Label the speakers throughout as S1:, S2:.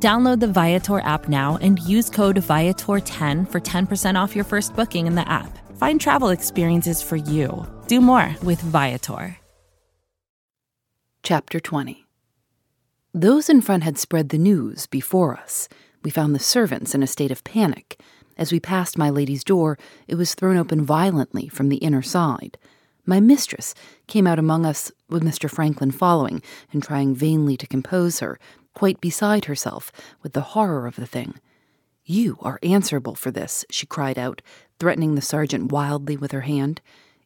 S1: Download the Viator app now and use code Viator10 for 10% off your first booking in the app. Find travel experiences for you. Do more with Viator.
S2: Chapter 20 Those in front had spread the news before us. We found the servants in a state of panic. As we passed my lady's door, it was thrown open violently from the inner side. My mistress came out among us with Mr. Franklin following and trying vainly to compose her, quite beside herself with the horror of the thing. You are answerable for this, she cried out, threatening the sergeant wildly with her hand.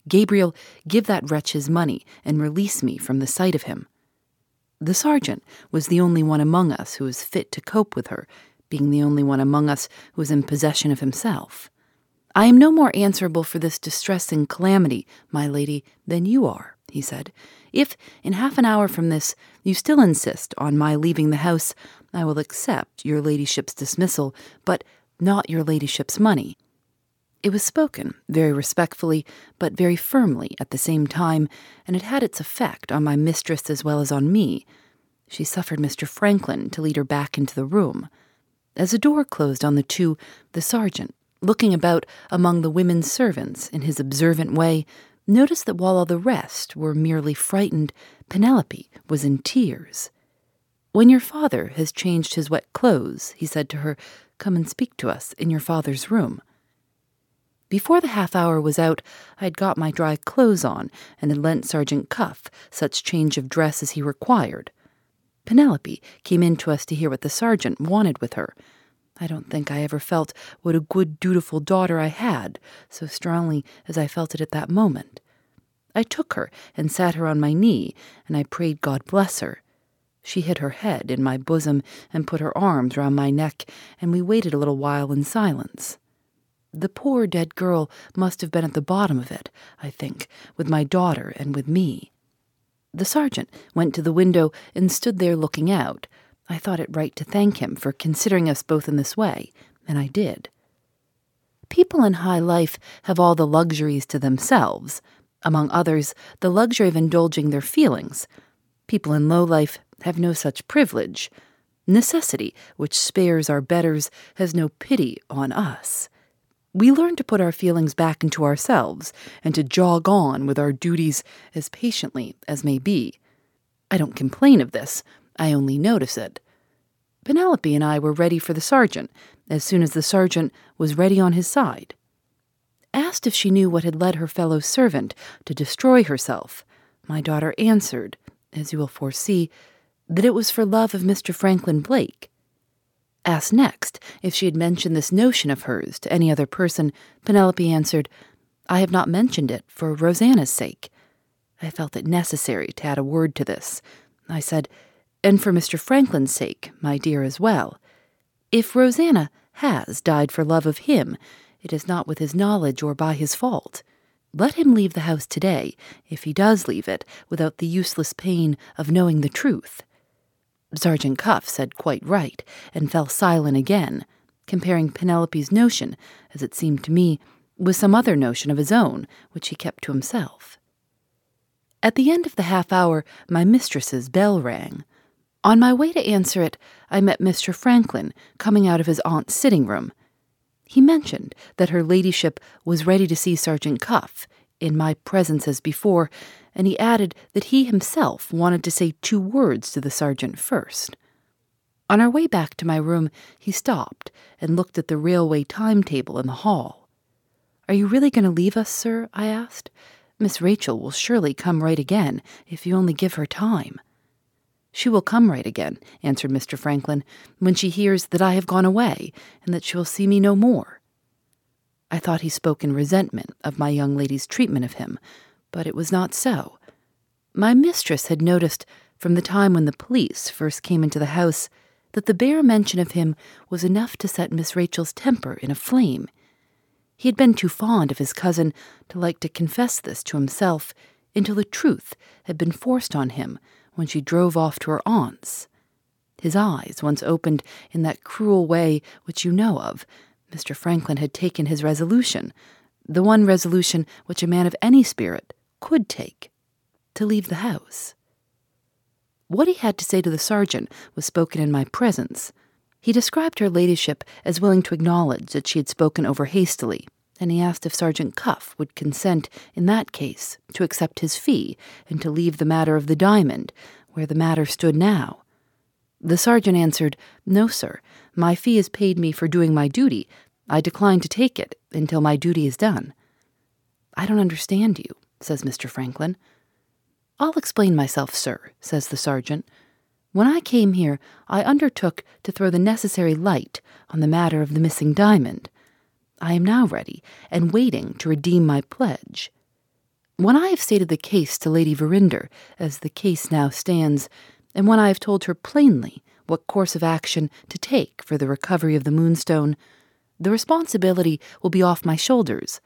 S2: Gabriel, give that wretch his money and release me from the sight of him. The sergeant was the only one among us who was fit to cope with her, being the only one among us who was in possession of himself. I am no more answerable for this distressing calamity, my lady, than you are, he said. If, in half an hour from this, you still insist on my leaving the house, I will accept your ladyship's dismissal, but not your ladyship's money. It was spoken very respectfully, but very firmly at the same time, and it had its effect on my mistress as well as on me. She suffered Mr. Franklin to lead her back into the room. As the door closed on the two, the sergeant, looking about among the women servants in his observant way, noticed that while all the rest were merely frightened, Penelope was in tears. When your father has changed his wet clothes, he said to her, come and speak to us in your father's room. Before the half hour was out, I had got my dry clothes on and had lent Sergeant Cuff such change of dress as he required. Penelope came in to us to hear what the sergeant wanted with her. I don't think I ever felt what a good, dutiful daughter I had so strongly as I felt it at that moment. I took her and sat her on my knee, and I prayed God bless her. She hid her head in my bosom and put her arms round my neck, and we waited a little while in silence. The poor dead girl must have been at the bottom of it, I think, with my daughter and with me. The sergeant went to the window and stood there looking out, I thought it right to thank him for considering us both in this way, and I did. People in high life have all the luxuries to themselves, among others, the luxury of indulging their feelings. People in low life have no such privilege. Necessity, which spares our betters, has no pity on us. We learn to put our feelings back into ourselves and to jog on with our duties as patiently as may be. I don't complain of this, I only notice it. Penelope and I were ready for the sergeant as soon as the sergeant was ready on his side. Asked if she knew what had led her fellow servant to destroy herself, my daughter answered, as you will foresee, that it was for love of Mr. Franklin Blake. Asked next if she had mentioned this notion of hers to any other person, Penelope answered, I have not mentioned it for Rosanna's sake. I felt it necessary to add a word to this. I said, and for Mr. Franklin's sake, my dear, as well. If Rosanna has died for love of him, it is not with his knowledge or by his fault. Let him leave the house today, if he does leave it, without the useless pain of knowing the truth. Sergeant Cuff said quite right, and fell silent again, comparing Penelope's notion, as it seemed to me, with some other notion of his own, which he kept to himself. At the end of the half hour, my mistress's bell rang. On my way to answer it, I met Mr. Franklin coming out of his aunt's sitting room. He mentioned that her ladyship was ready to see Sergeant Cuff, in my presence as before, and he added that he himself wanted to say two words to the sergeant first. On our way back to my room, he stopped and looked at the railway timetable in the hall. Are you really going to leave us, sir? I asked. Miss Rachel will surely come right again if you only give her time. She will come right again, answered Mr. Franklin, when she hears that I have gone away, and that she will see me no more. I thought he spoke in resentment of my young lady's treatment of him, but it was not so. My mistress had noticed from the time when the police first came into the house that the bare mention of him was enough to set Miss Rachel's temper in a flame. He had been too fond of his cousin to like to confess this to himself until the truth had been forced on him when she drove off to her aunt's. His eyes, once opened in that cruel way which you know of, Mr. Franklin had taken his resolution, the one resolution which a man of any spirit could take to leave the house. What he had to say to the sergeant was spoken in my presence. He described her ladyship as willing to acknowledge that she had spoken over hastily, and he asked if Sergeant Cuff would consent, in that case, to accept his fee and to leave the matter of the diamond where the matter stood now. The sergeant answered, No, sir. My fee is paid me for doing my duty. I decline to take it until my duty is done. I don't understand you, says Mr. Franklin. I'll explain myself, sir, says the sergeant. When I came here, I undertook to throw the necessary light on the matter of the missing diamond. I am now ready and waiting to redeem my pledge. When I have stated the case to Lady Verinder, as the case now stands, and when I have told her plainly what course of action to take for the recovery of the moonstone, the responsibility will be off my shoulders.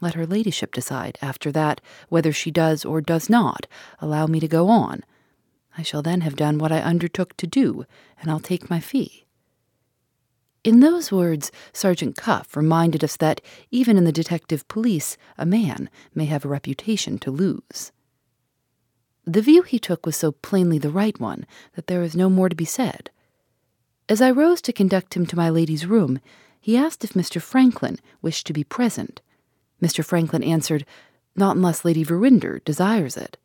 S2: Let her ladyship decide after that whether she does or does not allow me to go on. I shall then have done what I undertook to do, and I'll take my fee. In those words, Sergeant Cuff reminded us that, even in the detective police, a man may have a reputation to lose. The view he took was so plainly the right one that there was no more to be said. As I rose to conduct him to my lady's room, he asked if Mr. Franklin wished to be present. Mr. Franklin answered, Not unless Lady Verinder desires it.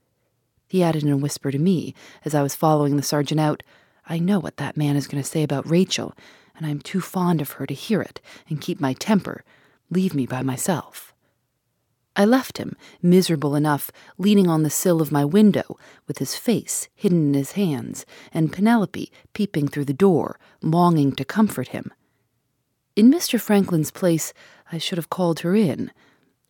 S2: He added in a whisper to me, as I was following the sergeant out, I know what that man is going to say about Rachel, and I am too fond of her to hear it and keep my temper. Leave me by myself. I left him, miserable enough, leaning on the sill of my window, with his face hidden in his hands, and Penelope peeping through the door, longing to comfort him. In Mr. Franklin's place, I should have called her in.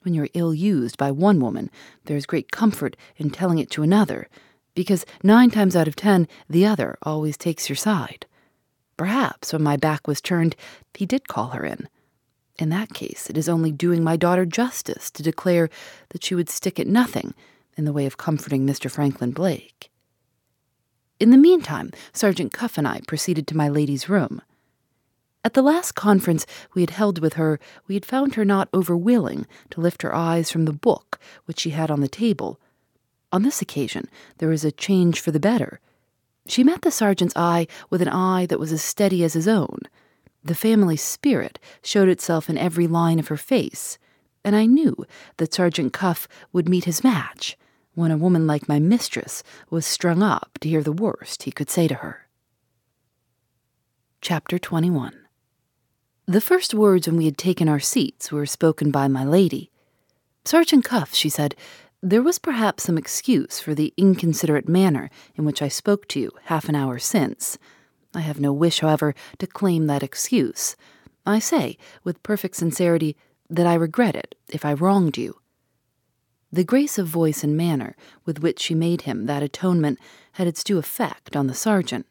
S2: When you're ill used by one woman, there is great comfort in telling it to another, because nine times out of ten, the other always takes your side. Perhaps when my back was turned, he did call her in. In that case, it is only doing my daughter justice to declare that she would stick at nothing in the way of comforting Mr. Franklin Blake. In the meantime, Sergeant Cuff and I proceeded to my lady's room. At the last conference we had held with her, we had found her not over willing to lift her eyes from the book which she had on the table. On this occasion, there was a change for the better. She met the sergeant's eye with an eye that was as steady as his own. The family spirit showed itself in every line of her face, and I knew that Sergeant Cuff would meet his match when a woman like my mistress was strung up to hear the worst he could say to her. Chapter 21 The first words when we had taken our seats were spoken by my lady. Sergeant Cuff, she said, there was perhaps some excuse for the inconsiderate manner in which I spoke to you half an hour since. I have no wish, however, to claim that excuse. I say, with perfect sincerity, that I regret it if I wronged you. The grace of voice and manner with which she made him that atonement had its due effect on the sergeant.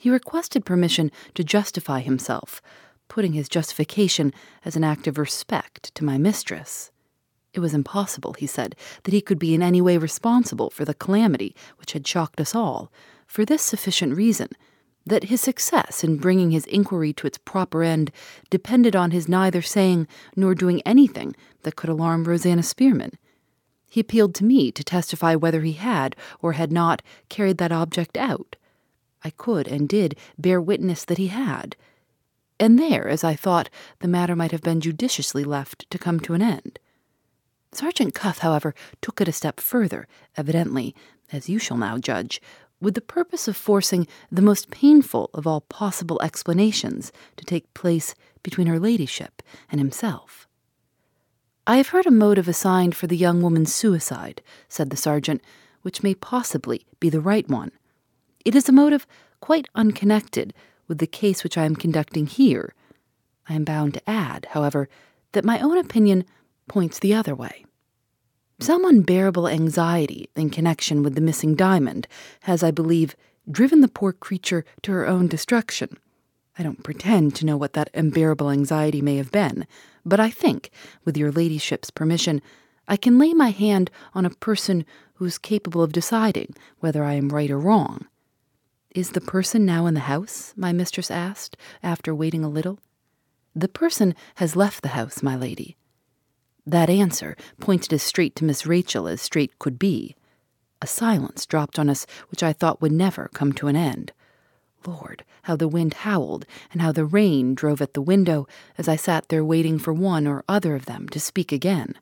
S2: He requested permission to justify himself, putting his justification as an act of respect to my mistress. It was impossible, he said, that he could be in any way responsible for the calamity which had shocked us all, for this sufficient reason that his success in bringing his inquiry to its proper end depended on his neither saying nor doing anything that could alarm Rosanna Spearman. He appealed to me to testify whether he had or had not carried that object out. I could and did bear witness that he had. And there, as I thought, the matter might have been judiciously left to come to an end. Sergeant Cuff, however, took it a step further, evidently, as you shall now judge, with the purpose of forcing the most painful of all possible explanations to take place between her ladyship and himself. I have heard a motive assigned for the young woman's suicide, said the sergeant, which may possibly be the right one. It is a motive quite unconnected with the case which I am conducting here. I am bound to add, however, that my own opinion points the other way. Some unbearable anxiety in connection with the missing diamond has, I believe, driven the poor creature to her own destruction. I don't pretend to know what that unbearable anxiety may have been, But I think, with your ladyship's permission, I can lay my hand on a person who's capable of deciding whether I am right or wrong. Is the person now in the house? my mistress asked, after waiting a little. The person has left the house, my lady. That answer pointed as straight to Miss Rachel as straight could be. A silence dropped on us which I thought would never come to an end. Lord, how the wind howled, and how the rain drove at the window as I sat there waiting for one or other of them to speak again.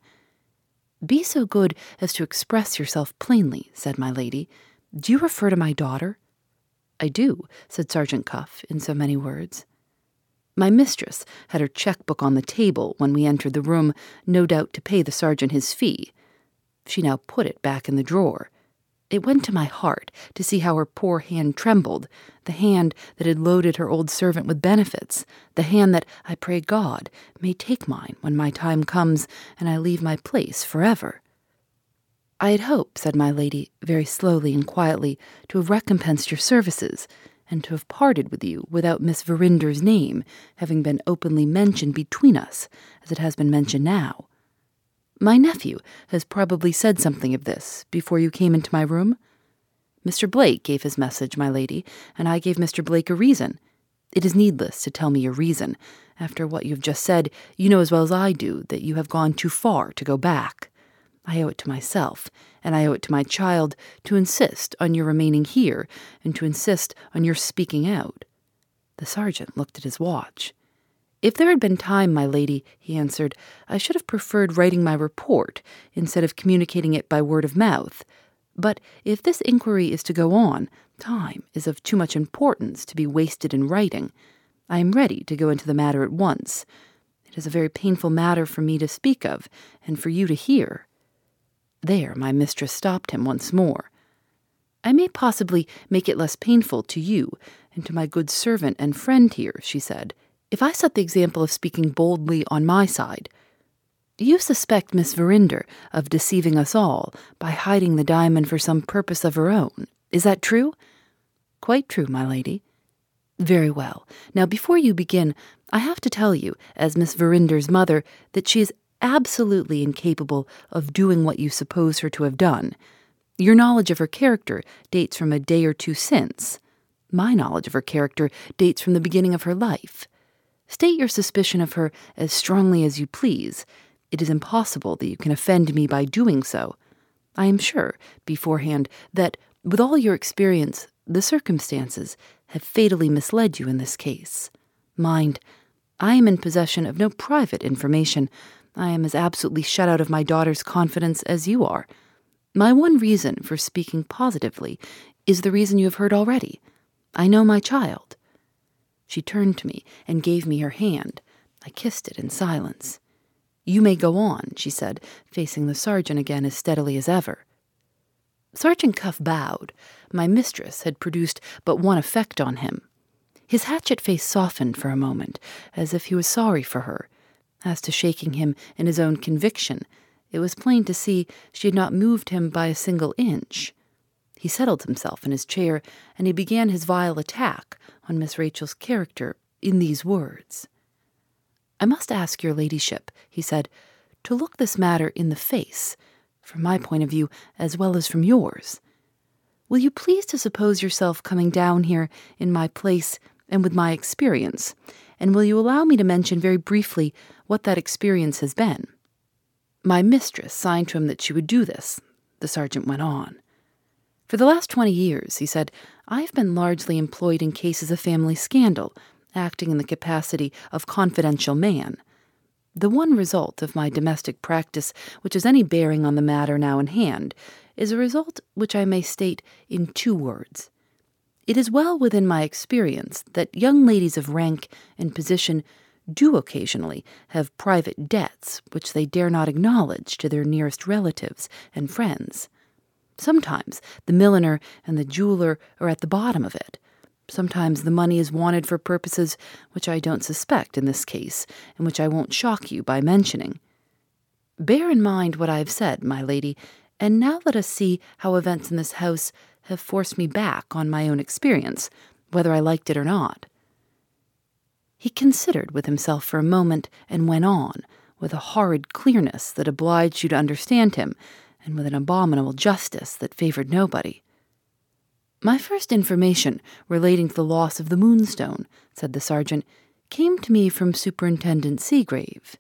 S2: Be so good as to express yourself plainly, said my lady. Do you refer to my daughter? I do, said Sergeant Cuff in so many words. My mistress had her checkbook on the table when we entered the room, no doubt to pay the sergeant his fee. She now put it back in the drawer. It went to my heart to see how her poor hand trembled, the hand that had loaded her old servant with benefits, the hand that, I pray God, may take mine when my time comes and I leave my place forever. I had hoped, said my lady, very slowly and quietly, to have recompensed your services, and to have parted with you without Miss Verinder's name having been openly mentioned between us, as it has been mentioned now. My nephew has probably said something of this before you came into my room. Mr. Blake gave his message, my lady, and I gave Mr. Blake a reason. It is needless to tell me your reason. After what you have just said, you know as well as I do that you have gone too far to go back. I owe it to myself, and I owe it to my child, to insist on your remaining here, and to insist on your speaking out. The sergeant looked at his watch. If there had been time, my lady, he answered, I should have preferred writing my report instead of communicating it by word of mouth. But if this inquiry is to go on, time is of too much importance to be wasted in writing. I am ready to go into the matter at once. It is a very painful matter for me to speak of, and for you to hear. There, my mistress stopped him once more. I may possibly make it less painful to you and to my good servant and friend here, she said, if I set the example of speaking boldly on my side, you suspect Miss Verinder of deceiving us all by hiding the diamond for some purpose of her own. Is that true? Quite true, my lady. Very well. Now, before you begin, I have to tell you, as Miss Verinder's mother, that she is absolutely incapable of doing what you suppose her to have done. Your knowledge of her character dates from a day or two since. My knowledge of her character dates from the beginning of her life. State your suspicion of her as strongly as you please. It is impossible that you can offend me by doing so. I am sure, beforehand, that, with all your experience, the circumstances have fatally misled you in this case. Mind, I am in possession of no private information. I am as absolutely shut out of my daughter's confidence as you are. My one reason for speaking positively is the reason you have heard already. I know my child. She turned to me and gave me her hand. I kissed it in silence. You may go on, she said, facing the sergeant again as steadily as ever. Sergeant Cuff bowed. My mistress had produced but one effect on him. His hatchet face softened for a moment, as if he was sorry for her. As to shaking him in his own conviction, it was plain to see she had not moved him by a single inch. He settled himself in his chair, and he began his vile attack on Miss Rachel's character in these words. I must ask your ladyship, he said, to look this matter in the face, from my point of view as well as from yours. Will you please to suppose yourself coming down here in my place and with my experience, and will you allow me to mention very briefly what that experience has been? My mistress signed to him that she would do this. The sergeant went on. For the last twenty years, he said, I have been largely employed in cases of family scandal, acting in the capacity of confidential man. The one result of my domestic practice which has any bearing on the matter now in hand is a result which I may state in two words. It is well within my experience that young ladies of rank and position do occasionally have private debts which they dare not acknowledge to their nearest relatives and friends. Sometimes the milliner and the jeweler are at the bottom of it. Sometimes the money is wanted for purposes which I don't suspect in this case, and which I won't shock you by mentioning. Bear in mind what I have said, my lady, and now let us see how events in this house have forced me back on my own experience, whether I liked it or not. He considered with himself for a moment and went on, with a horrid clearness that obliged you to understand him, and with an abominable justice that favored nobody. My first information relating to the loss of the moonstone, said the sergeant, came to me from Superintendent Seegrave.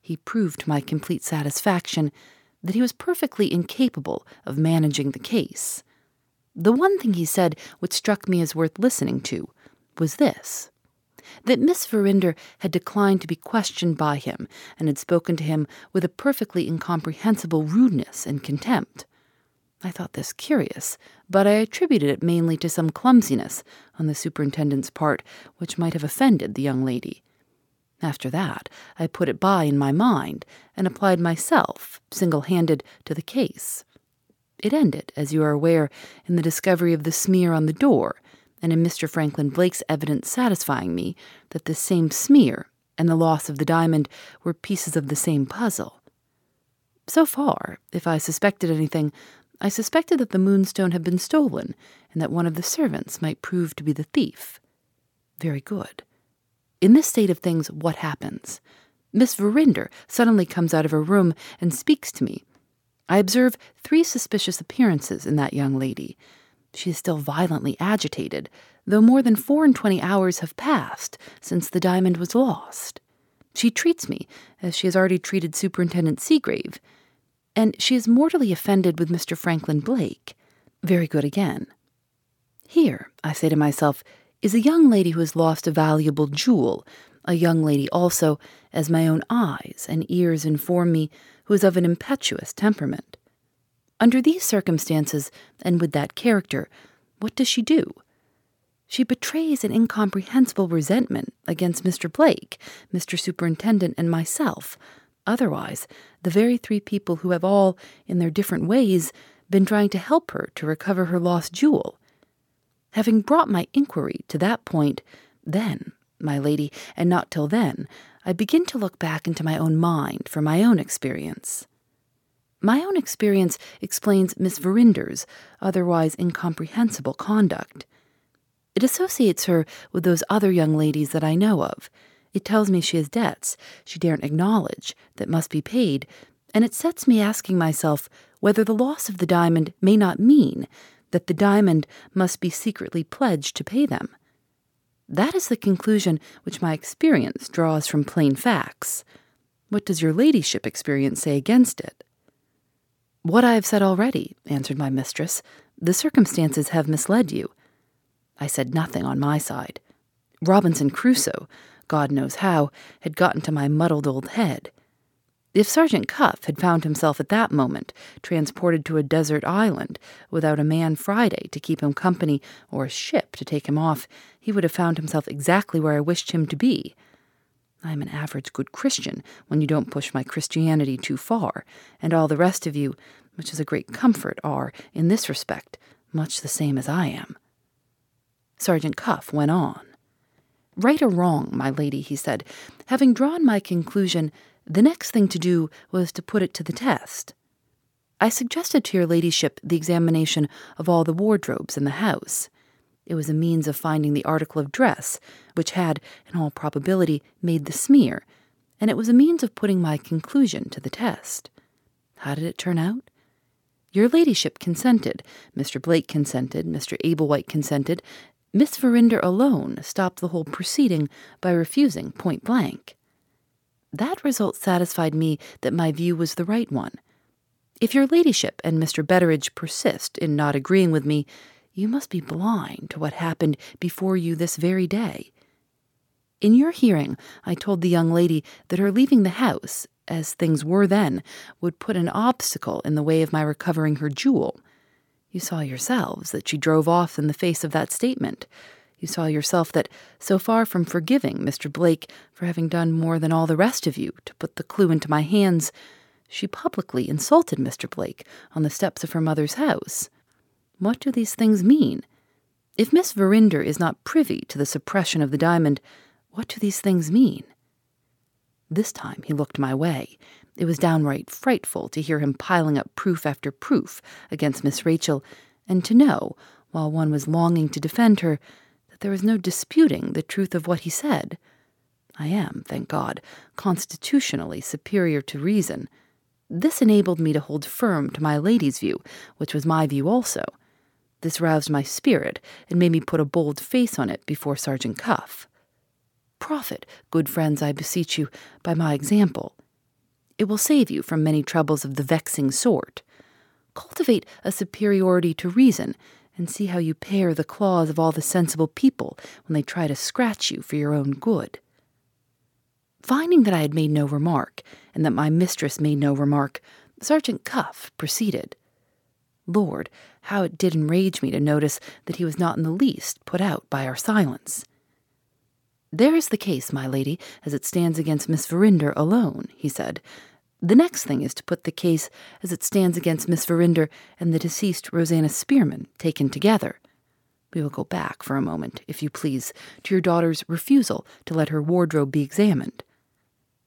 S2: He proved to my complete satisfaction that he was perfectly incapable of managing the case. The one thing he said which struck me as worth listening to was this that Miss Verinder had declined to be questioned by him and had spoken to him with a perfectly incomprehensible rudeness and contempt. I thought this curious, but I attributed it mainly to some clumsiness on the superintendent's part which might have offended the young lady. After that, I put it by in my mind and applied myself, single handed, to the case. It ended, as you are aware, in the discovery of the smear on the door and in Mr. Franklin Blake's evidence satisfying me that this same smear and the loss of the diamond were pieces of the same puzzle. So far, if I suspected anything, I suspected that the moonstone had been stolen and that one of the servants might prove to be the thief. Very good. In this state of things, what happens? Miss Verinder suddenly comes out of her room and speaks to me. I observe three suspicious appearances in that young lady. She is still violently agitated, though more than four and twenty hours have passed since the diamond was lost. She treats me as she has already treated Superintendent Seegrave, and she is mortally offended with Mr. Franklin Blake. Very good again. Here, I say to myself, is a young lady who has lost a valuable jewel, a young lady also, as my own eyes and ears inform me, who is of an impetuous temperament. Under these circumstances, and with that character, what does she do? She betrays an incomprehensible resentment against Mr. Blake, Mr. Superintendent, and myself. Otherwise, the very three people who have all, in their different ways, been trying to help her to recover her lost jewel. Having brought my inquiry to that point, then, my lady, and not till then, I begin to look back into my own mind for my own experience. My own experience explains Miss Verinder's otherwise incomprehensible conduct. It associates her with those other young ladies that I know of. It tells me she has debts she daren't acknowledge that must be paid, and it sets me asking myself whether the loss of the diamond may not mean that the diamond must be secretly pledged to pay them. That is the conclusion which my experience draws from plain facts. What does your ladyship experience say against it? What I have said already, answered my mistress. The circumstances have misled you. I said nothing on my side. Robinson Crusoe, God knows how, had got into my muddled old head. If Sergeant Cuff had found himself at that moment transported to a desert island without a man Friday to keep him company or a ship to take him off, he would have found himself exactly where I wished him to be. I am an average good Christian when you don't push my Christianity too far, and all the rest of you, which is a great comfort, are, in this respect, much the same as I am. Sergeant Cuff went on. Right or wrong, my lady, he said, having drawn my conclusion, the next thing to do was to put it to the test. I suggested to your ladyship the examination of all the wardrobes in the house. It was a means of finding the article of dress which had, in all probability, made the smear, and it was a means of putting my conclusion to the test. How did it turn out? Your ladyship consented, Mr. Blake consented, Mr. Ablewhite consented. Miss Verinder alone stopped the whole proceeding by refusing point blank. That result satisfied me that my view was the right one. If your ladyship and Mr. Betteridge persist in not agreeing with me, you must be blind to what happened before you this very day. In your hearing, I told the young lady that her leaving the house, as things were then, would put an obstacle in the way of my recovering her jewel. You saw yourselves that she drove off in the face of that statement. You saw yourself that, so far from forgiving Mr. Blake for having done more than all the rest of you to put the clue into my hands, she publicly insulted Mr. Blake on the steps of her mother's house. What do these things mean? If Miss Verinder is not privy to the suppression of the diamond, what do these things mean? This time he looked my way. It was downright frightful to hear him piling up proof after proof against Miss Rachel, and to know, while one was longing to defend her, that there was no disputing the truth of what he said. I am, thank God, constitutionally superior to reason. This enabled me to hold firm to my lady's view, which was my view also. This roused my spirit and made me put a bold face on it before Sergeant Cuff. Profit, good friends, I beseech you, by my example. It will save you from many troubles of the vexing sort. Cultivate a superiority to reason, and see how you pare the claws of all the sensible people when they try to scratch you for your own good. Finding that I had made no remark, and that my mistress made no remark, Sergeant Cuff proceeded. Lord, how it did enrage me to notice that he was not in the least put out by our silence. There is the case, my lady, as it stands against Miss Verinder alone, he said. The next thing is to put the case as it stands against Miss Verinder and the deceased Rosanna Spearman taken together. We will go back for a moment, if you please, to your daughter's refusal to let her wardrobe be examined.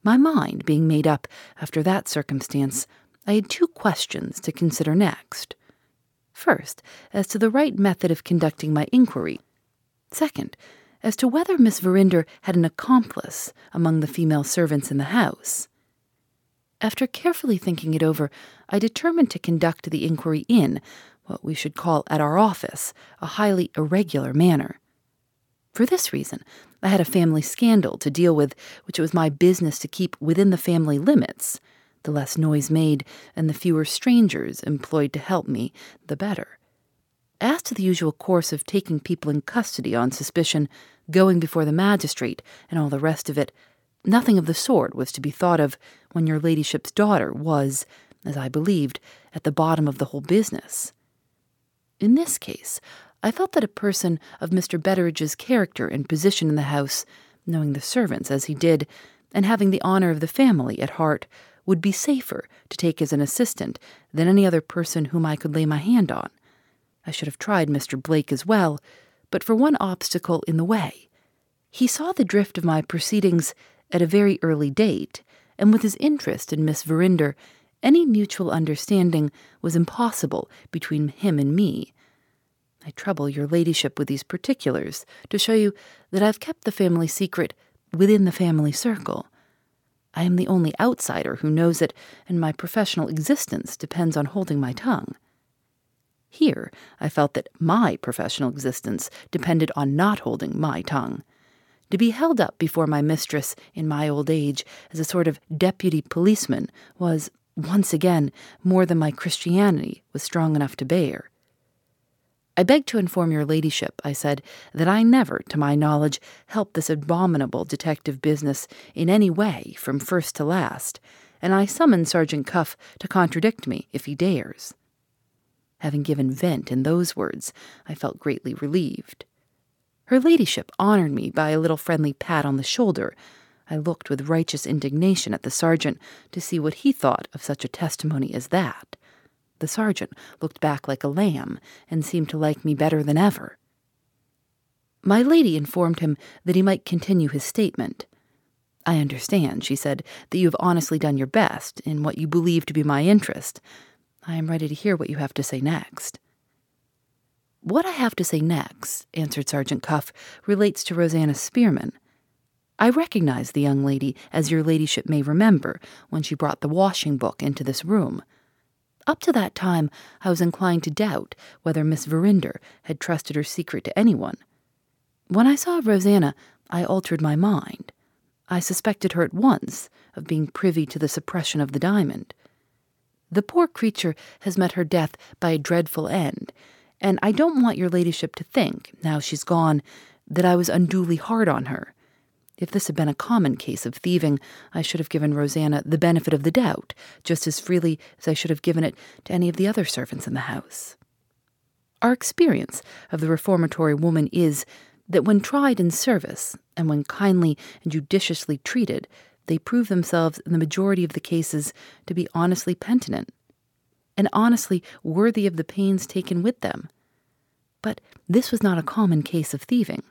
S2: My mind being made up after that circumstance, I had two questions to consider next. First, as to the right method of conducting my inquiry. Second, as to whether Miss Verinder had an accomplice among the female servants in the house. After carefully thinking it over, I determined to conduct the inquiry in what we should call at our office a highly irregular manner. For this reason, I had a family scandal to deal with, which it was my business to keep within the family limits. The less noise made and the fewer strangers employed to help me, the better. As to the usual course of taking people in custody on suspicion, going before the magistrate, and all the rest of it, nothing of the sort was to be thought of when your ladyship's daughter was, as I believed, at the bottom of the whole business. In this case, I felt that a person of Mr. Betteridge's character and position in the house, knowing the servants as he did, and having the honor of the family at heart, would be safer to take as an assistant than any other person whom I could lay my hand on. I should have tried Mr. Blake as well, but for one obstacle in the way. He saw the drift of my proceedings at a very early date, and with his interest in Miss Verinder, any mutual understanding was impossible between him and me. I trouble your ladyship with these particulars to show you that I've kept the family secret within the family circle. I am the only outsider who knows it, and my professional existence depends on holding my tongue. Here, I felt that my professional existence depended on not holding my tongue. To be held up before my mistress in my old age as a sort of deputy policeman was, once again, more than my Christianity was strong enough to bear. I beg to inform your ladyship, I said, that I never, to my knowledge, helped this abominable detective business in any way from first to last, and I summon Sergeant Cuff to contradict me if he dares. Having given vent in those words, I felt greatly relieved. Her ladyship honored me by a little friendly pat on the shoulder. I looked with righteous indignation at the sergeant to see what he thought of such a testimony as that. The sergeant looked back like a lamb and seemed to like me better than ever. My lady informed him that he might continue his statement. I understand, she said, that you have honestly done your best in what you believe to be my interest. I am ready to hear what you have to say next. What I have to say next, answered Sergeant Cuff, relates to Rosanna Spearman. I recognize the young lady, as your ladyship may remember, when she brought the washing book into this room. Up to that time, I was inclined to doubt whether Miss Verinder had trusted her secret to anyone. When I saw Rosanna, I altered my mind. I suspected her at once of being privy to the suppression of the diamond. The poor creature has met her death by a dreadful end, and I don't want your ladyship to think, now she's gone, that I was unduly hard on her. If this had been a common case of thieving, I should have given Rosanna the benefit of the doubt just as freely as I should have given it to any of the other servants in the house. Our experience of the reformatory woman is that when tried in service, and when kindly and judiciously treated, they prove themselves in the majority of the cases to be honestly penitent, and honestly worthy of the pains taken with them. But this was not a common case of thieving.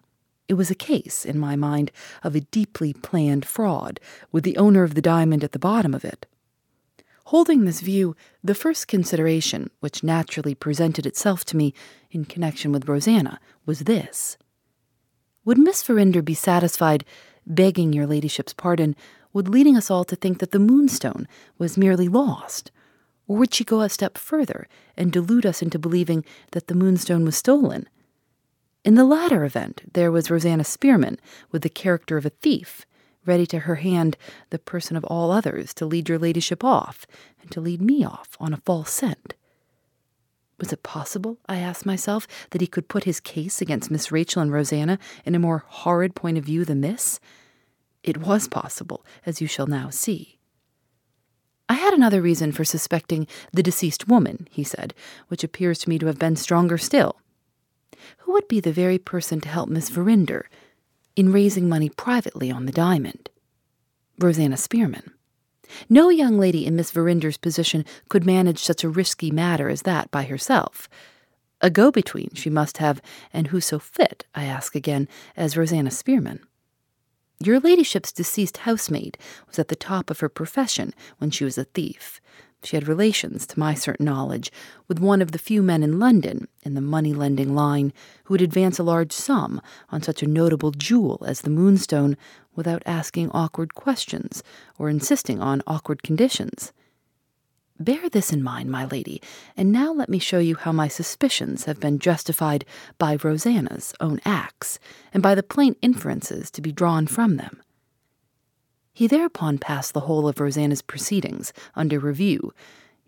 S2: It was a case, in my mind, of a deeply planned fraud, with the owner of the diamond at the bottom of it. Holding this view, the first consideration which naturally presented itself to me in connection with Rosanna was this Would Miss Verinder be satisfied begging your ladyship's pardon, would leading us all to think that the moonstone was merely lost? Or would she go a step further and delude us into believing that the moonstone was stolen? In the latter event, there was Rosanna Spearman with the character of a thief, ready to her hand the person of all others to lead your ladyship off, and to lead me off on a false scent. Was it possible, I asked myself, that he could put his case against Miss Rachel and Rosanna in a more horrid point of view than this? It was possible, as you shall now see. I had another reason for suspecting the deceased woman, he said, which appears to me to have been stronger still. Who would be the very person to help Miss Verinder in raising money privately on the diamond? Rosanna Spearman. No young lady in Miss Verinder's position could manage such a risky matter as that by herself. A go between she must have, and who so fit, I ask again, as Rosanna Spearman? Your ladyship's deceased housemaid was at the top of her profession when she was a thief. She had relations, to my certain knowledge, with one of the few men in London, in the money lending line, who would advance a large sum on such a notable jewel as the moonstone without asking awkward questions or insisting on awkward conditions. Bear this in mind, my lady, and now let me show you how my suspicions have been justified by Rosanna's own acts, and by the plain inferences to be drawn from them. He thereupon passed the whole of Rosanna's proceedings under review.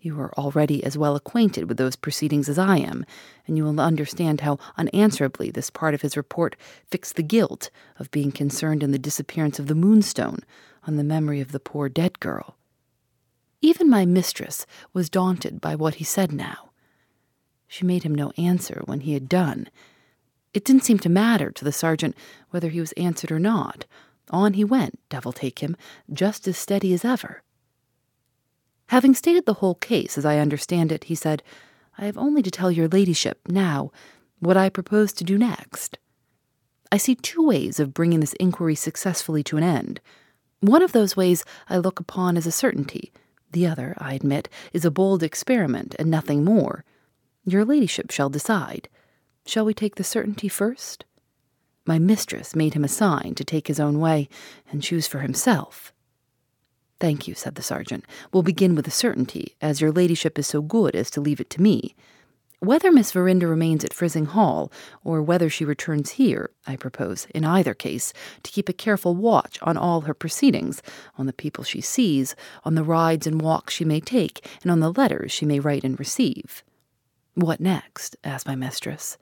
S2: You are already as well acquainted with those proceedings as I am, and you will understand how unanswerably this part of his report fixed the guilt of being concerned in the disappearance of the moonstone on the memory of the poor dead girl. Even my mistress was daunted by what he said now. She made him no answer when he had done. It didn't seem to matter to the sergeant whether he was answered or not. On he went, devil take him, just as steady as ever. Having stated the whole case as I understand it, he said, I have only to tell your ladyship, now, what I propose to do next. I see two ways of bringing this inquiry successfully to an end. One of those ways I look upon as a certainty, the other, I admit, is a bold experiment and nothing more. Your ladyship shall decide. Shall we take the certainty first? My mistress made him a sign to take his own way and choose for himself. Thank you, said the sergeant. We'll begin with a certainty, as your ladyship is so good as to leave it to me. Whether Miss Verinder remains at Frizinghall, or whether she returns here, I propose, in either case, to keep a careful watch on all her proceedings, on the people she sees, on the rides and walks she may take, and on the letters she may write and receive. What next? asked my mistress.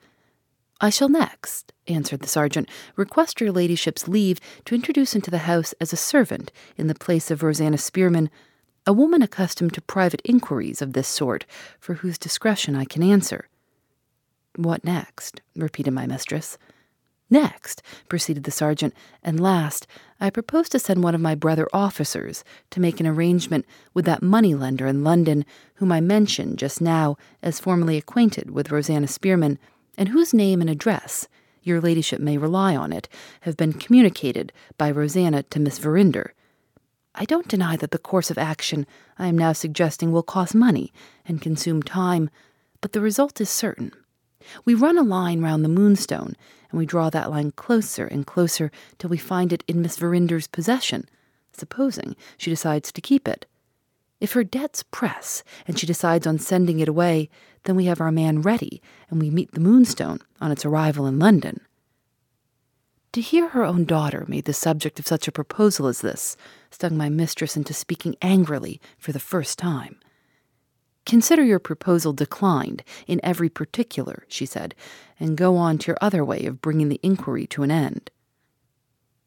S2: I shall next, answered the sergeant, request your ladyship's leave to introduce into the house as a servant, in the place of Rosanna Spearman, a woman accustomed to private inquiries of this sort, for whose discretion I can answer. What next? repeated my mistress. Next, proceeded the sergeant, and last, I propose to send one of my brother officers to make an arrangement with that money lender in London whom I mentioned just now as formerly acquainted with Rosanna Spearman, and whose name and address, your ladyship may rely on it, have been communicated by Rosanna to Miss Verinder I don't deny that the course of action I am now suggesting will cost money and consume time, but the result is certain. We run a line round the moonstone, and we draw that line closer and closer till we find it in Miss Verinder's possession, supposing she decides to keep it. If her debts press and she decides on sending it away, then we have our man ready, and we meet the moonstone on its arrival in London. To hear her own daughter made the subject of such a proposal as this stung my mistress into speaking angrily for the first time. Consider your proposal declined in every particular, she said, and go on to your other way of bringing the inquiry to an end.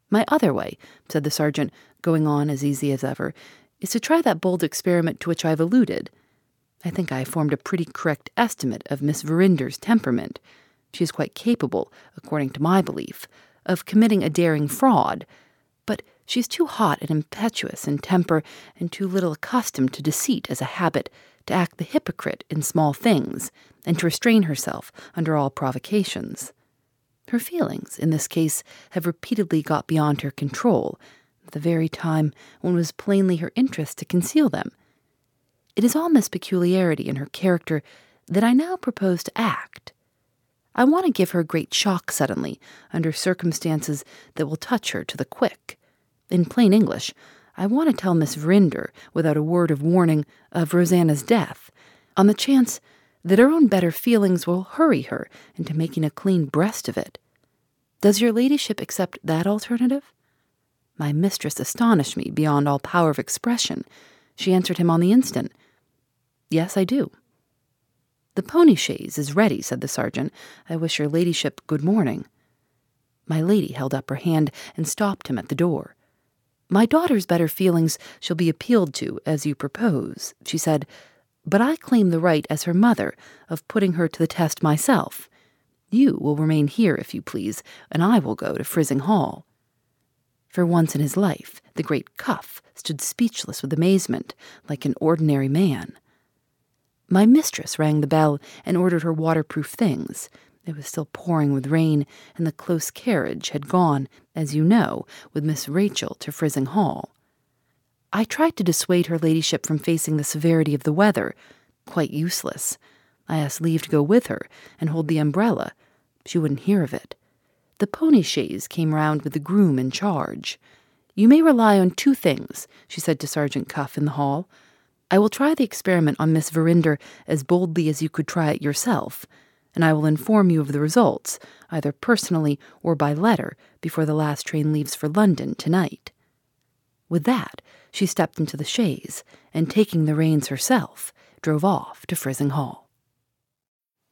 S2: My other way, said the sergeant, going on as easy as ever, is to try that bold experiment to which I have alluded. I think I formed a pretty correct estimate of Miss Verinder's temperament. She is quite capable, according to my belief, of committing a daring fraud, but she's too hot and impetuous in temper and too little accustomed to deceit as a habit to act the hypocrite in small things and to restrain herself under all provocations. Her feelings, in this case, have repeatedly got beyond her control, the very time when it was plainly her interest to conceal them. It is on this peculiarity in her character that I now propose to act. I want to give her a great shock suddenly, under circumstances that will touch her to the quick. In plain English, I want to tell Miss Verinder, without a word of warning, of Rosanna's death, on the chance that her own better feelings will hurry her into making a clean breast of it. Does your ladyship accept that alternative? My mistress astonished me beyond all power of expression. She answered him on the instant. Yes, I do. The pony chaise is ready, said the sergeant. I wish your ladyship good morning. My lady held up her hand and stopped him at the door. My daughter's better feelings shall be appealed to, as you propose, she said, but I claim the right as her mother of putting her to the test myself. You will remain here, if you please, and I will go to Frizinghall. For once in his life, the great Cuff stood speechless with amazement, like an ordinary man. My mistress rang the bell and ordered her waterproof things. It was still pouring with rain, and the close carriage had gone, as you know, with Miss Rachel to Frizinghall. I tried to dissuade her ladyship from facing the severity of the weather. Quite useless. I asked leave to go with her and hold the umbrella. She wouldn't hear of it. The pony chaise came round with the groom in charge. You may rely on two things, she said to Sergeant Cuff in the hall. I will try the experiment on Miss Verinder as boldly as you could try it yourself, and I will inform you of the results, either personally or by letter, before the last train leaves for London tonight. With that, she stepped into the chaise, and taking the reins herself, drove off to Frizinghall.